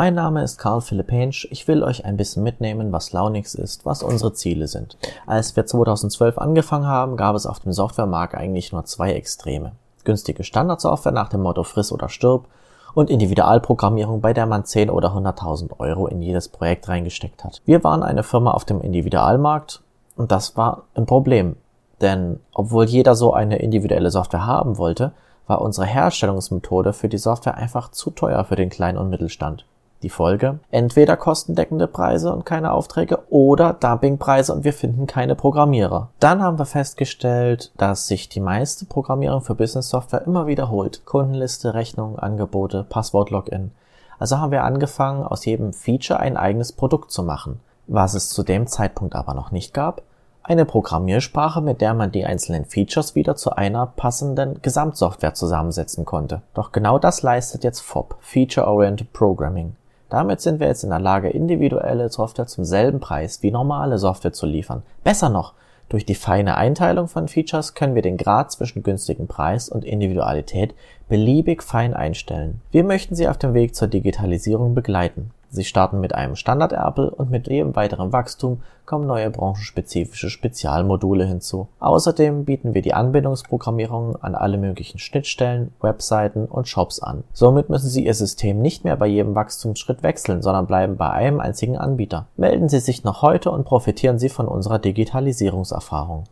Mein Name ist Karl Philipp Hensch. Ich will euch ein bisschen mitnehmen, was Launix ist, was unsere Ziele sind. Als wir 2012 angefangen haben, gab es auf dem Softwaremarkt eigentlich nur zwei Extreme. Günstige Standardsoftware nach dem Motto friss oder stirb und Individualprogrammierung, bei der man 10 oder 100.000 Euro in jedes Projekt reingesteckt hat. Wir waren eine Firma auf dem Individualmarkt und das war ein Problem. Denn obwohl jeder so eine individuelle Software haben wollte, war unsere Herstellungsmethode für die Software einfach zu teuer für den Klein- und Mittelstand. Die Folge? Entweder kostendeckende Preise und keine Aufträge oder Dumpingpreise und wir finden keine Programmierer. Dann haben wir festgestellt, dass sich die meiste Programmierung für Business Software immer wiederholt. Kundenliste, Rechnungen, Angebote, Passwort-Login. Also haben wir angefangen, aus jedem Feature ein eigenes Produkt zu machen. Was es zu dem Zeitpunkt aber noch nicht gab, eine Programmiersprache, mit der man die einzelnen Features wieder zu einer passenden Gesamtsoftware zusammensetzen konnte. Doch genau das leistet jetzt FOP, Feature Oriented Programming. Damit sind wir jetzt in der Lage, individuelle Software zum selben Preis wie normale Software zu liefern. Besser noch, durch die feine Einteilung von Features können wir den Grad zwischen günstigem Preis und Individualität beliebig fein einstellen. Wir möchten Sie auf dem Weg zur Digitalisierung begleiten. Sie starten mit einem Standard-Erpel und mit jedem weiteren Wachstum kommen neue branchenspezifische Spezialmodule hinzu. Außerdem bieten wir die Anbindungsprogrammierung an alle möglichen Schnittstellen, Webseiten und Shops an. Somit müssen Sie Ihr System nicht mehr bei jedem Wachstumsschritt wechseln, sondern bleiben bei einem einzigen Anbieter. Melden Sie sich noch heute und profitieren Sie von unserer Digitalisierungserfahrung.